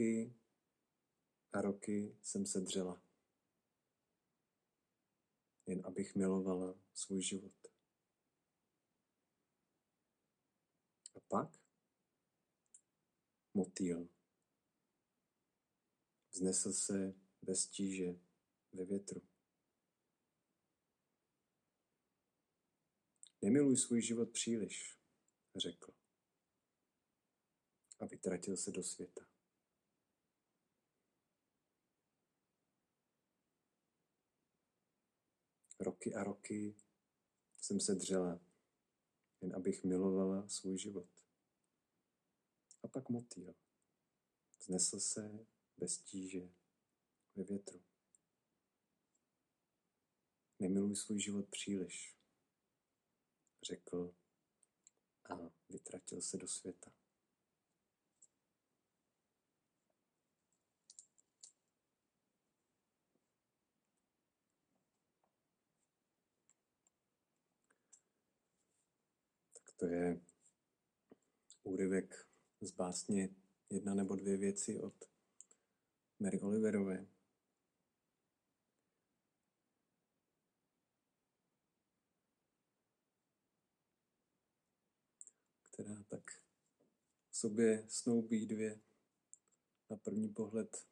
roky a roky jsem se dřela, jen abych milovala svůj život. A pak motýl. Vznesl se bez tíže ve větru. Nemiluj svůj život příliš, řekl. A vytratil se do světa. Roky a roky jsem se dřela, jen abych milovala svůj život. A pak motýl. Znesl se bez tíže ve větru. Nemiluj svůj život příliš, řekl a vytratil se do světa. Tak to je úryvek z básně Jedna nebo dvě věci od Mary Oliverové. která tak v sobě snoubí dvě na první pohled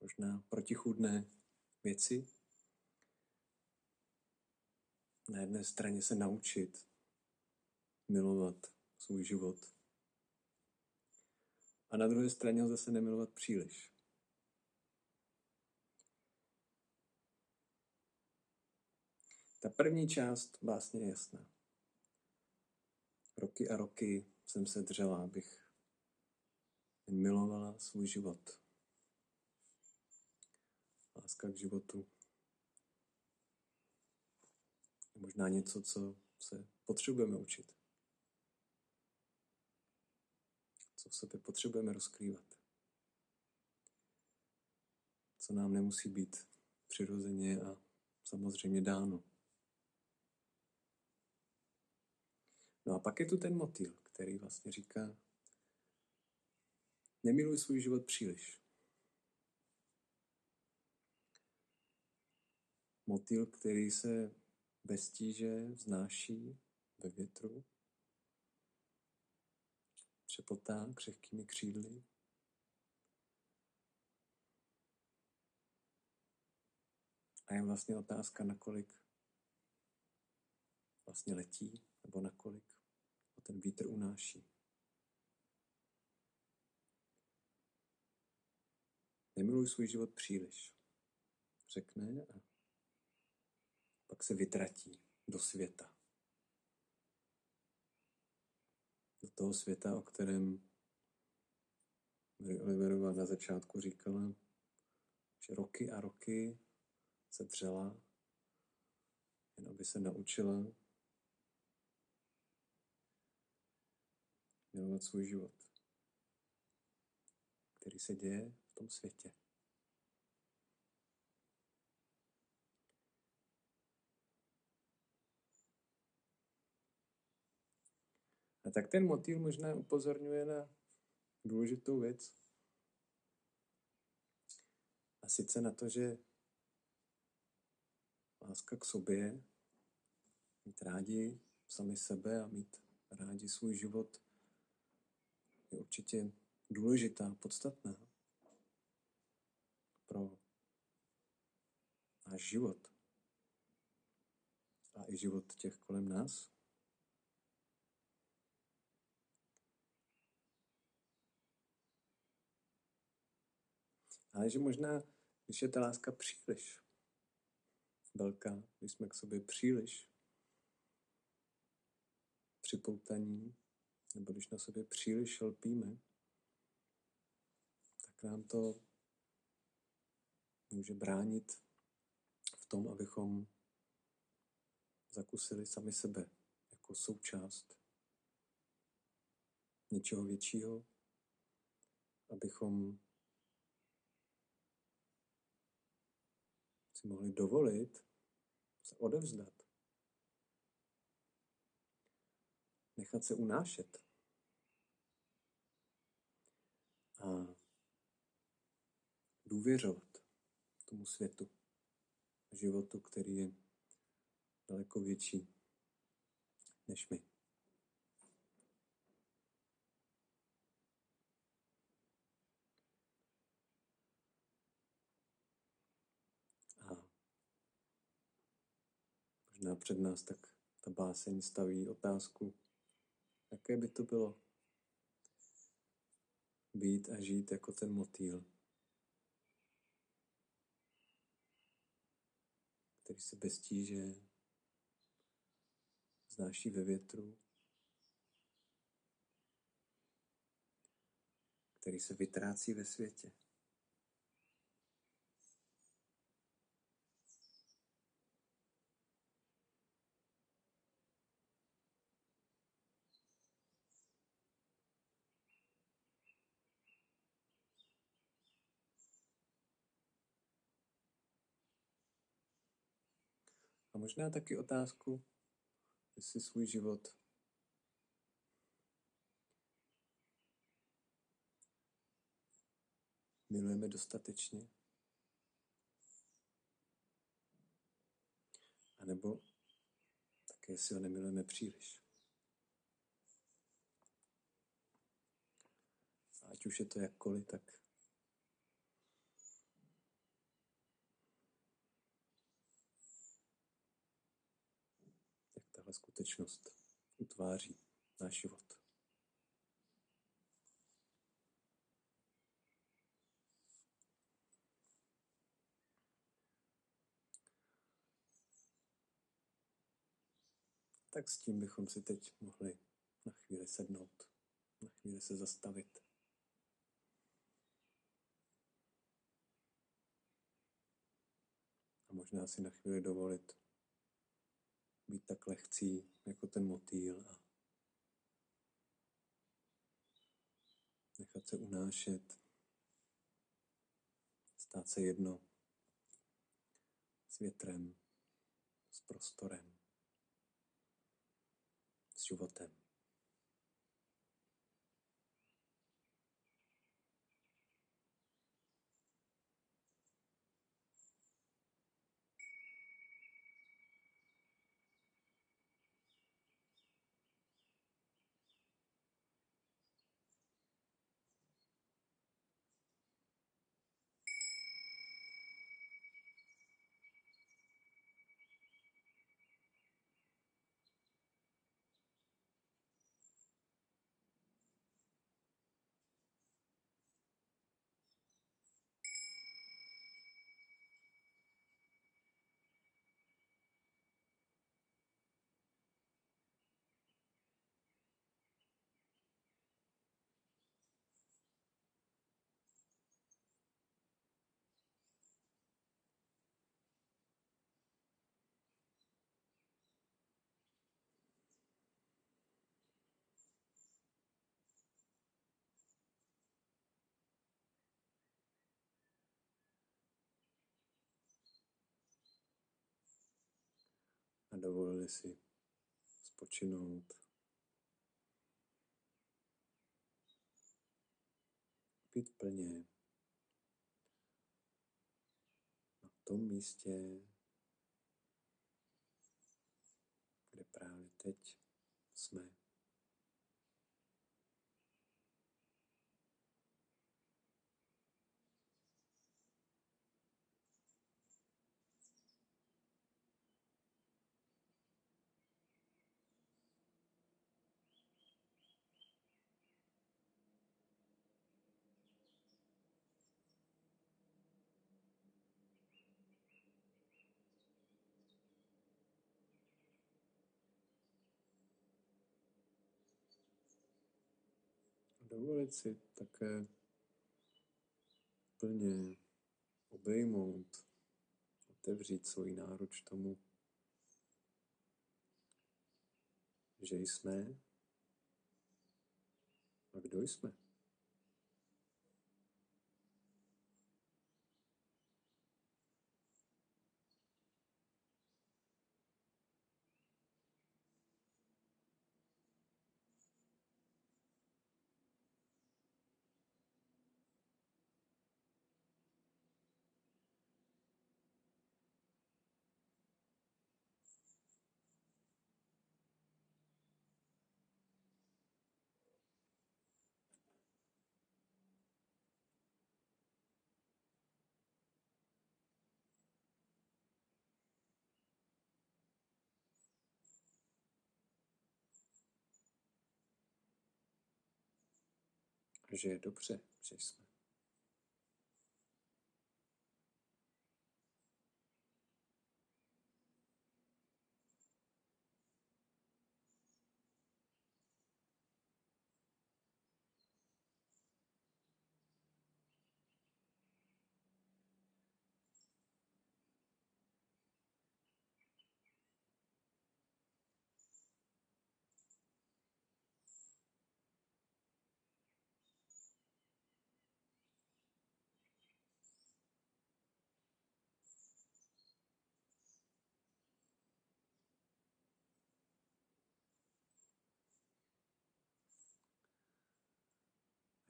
možná protichůdné věci. Na jedné straně se naučit milovat svůj život a na druhé straně ho zase nemilovat příliš. Ta první část vlastně je jasná. Roky a roky jsem se dřela, abych milovala svůj život. Láska k životu možná něco, co se potřebujeme učit. Co v sobě potřebujeme rozkrývat. Co nám nemusí být přirozeně a samozřejmě dáno. No a pak je tu ten motýl, který vlastně říká, nemiluj svůj život příliš. Motýl, který se bez tíže vznáší ve větru, přepotá křehkými křídly. A je vlastně otázka, nakolik vlastně letí, nebo nakolik ten vítr unáší. Nemiluj svůj život příliš, řekne a pak se vytratí do světa. Do toho světa, o kterém Mary Oliverová na začátku říkala, že roky a roky se dřela, jen aby se naučila milovat svůj život, který se děje v tom světě. A tak ten motýl možná upozorňuje na důležitou věc. A sice na to, že láska k sobě, mít rádi sami sebe a mít rádi svůj život, je určitě důležitá, podstatná pro náš život a i život těch kolem nás. Ale že možná, když je ta láska příliš velká, když jsme k sobě příliš připoutaní, nebo když na sobě příliš lpíme, tak nám to může bránit v tom, abychom zakusili sami sebe jako součást něčeho většího, abychom mohli dovolit se odevzdat nechat se unášet. A důvěřovat tomu světu, životu, který je daleko větší než my. A možná před nás tak ta báseň staví otázku, jaké by to bylo být a žít jako ten motýl, který se bez tíže znáší ve větru, který se vytrácí ve světě. Možná taky otázku, jestli svůj život milujeme dostatečně, a nebo také si ho nemilujeme příliš. Ať už je to jakkoliv, tak tahle skutečnost utváří náš život. Tak s tím bychom si teď mohli na chvíli sednout, na chvíli se zastavit. A možná si na chvíli dovolit být tak lehcí jako ten motýl a nechat se unášet, stát se jedno s větrem, s prostorem, s životem. Dovolili si spočinout. Být plně na tom místě, kde právě teď jsme. Dovolit si také plně obejmout, otevřít svůj náruč tomu, že jsme a kdo jsme. Že je dobře, že jsme.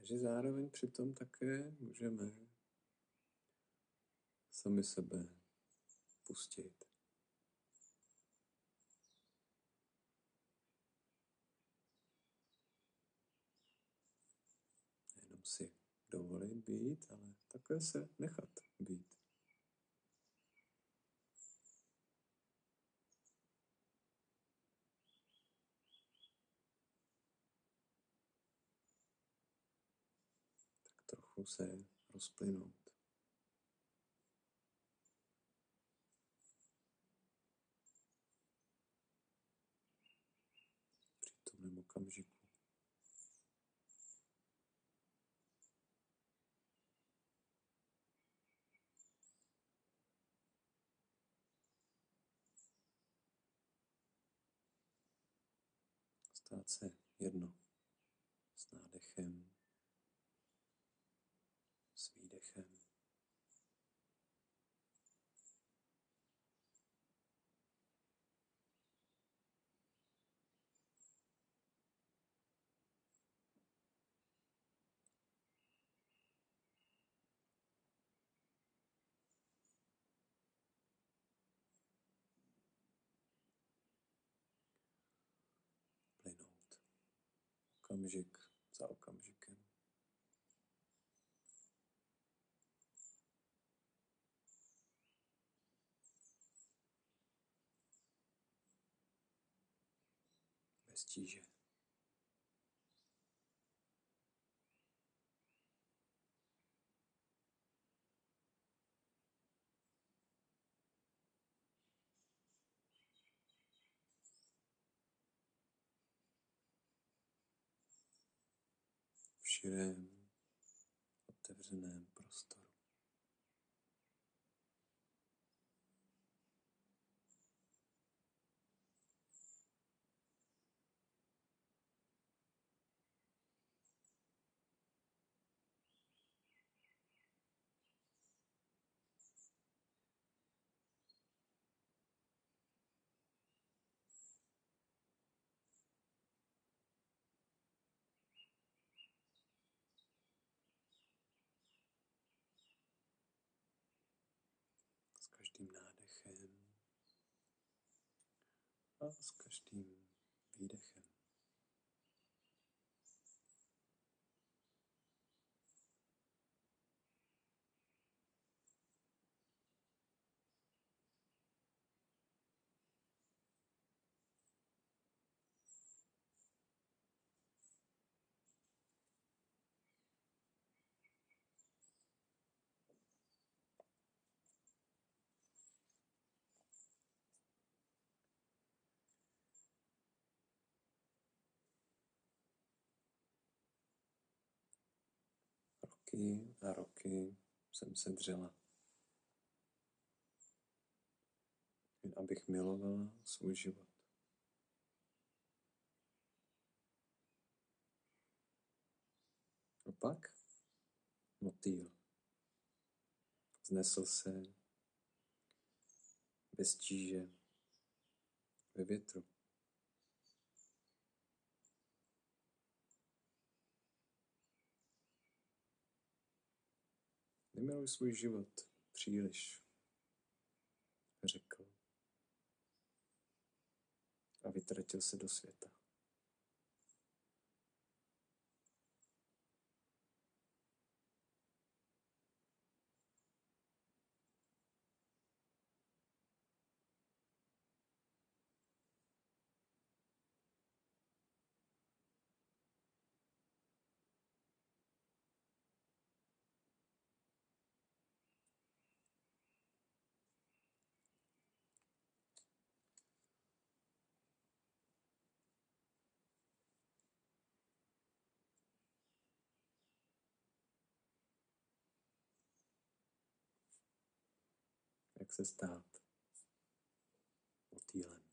Že zároveň přitom také můžeme sami sebe pustit. Jenom si dovolit být, ale také se nechat být. Tak trochu se rozplynout. Přítomném okamžiku. Stát se jedno s nádechem, s výdechem. Plynout. Okamžik za okamžikem. Bez tíže. V širém, otevřeném prostoru. S každým nádechem a s každým Roky a roky jsem se dřela. Jen abych milovala svůj život. A pak motýl. Znesl se bez tíže ve větru. Nemiluj svůj život příliš, řekl. A vytratil se do světa. jak se stát motýlem.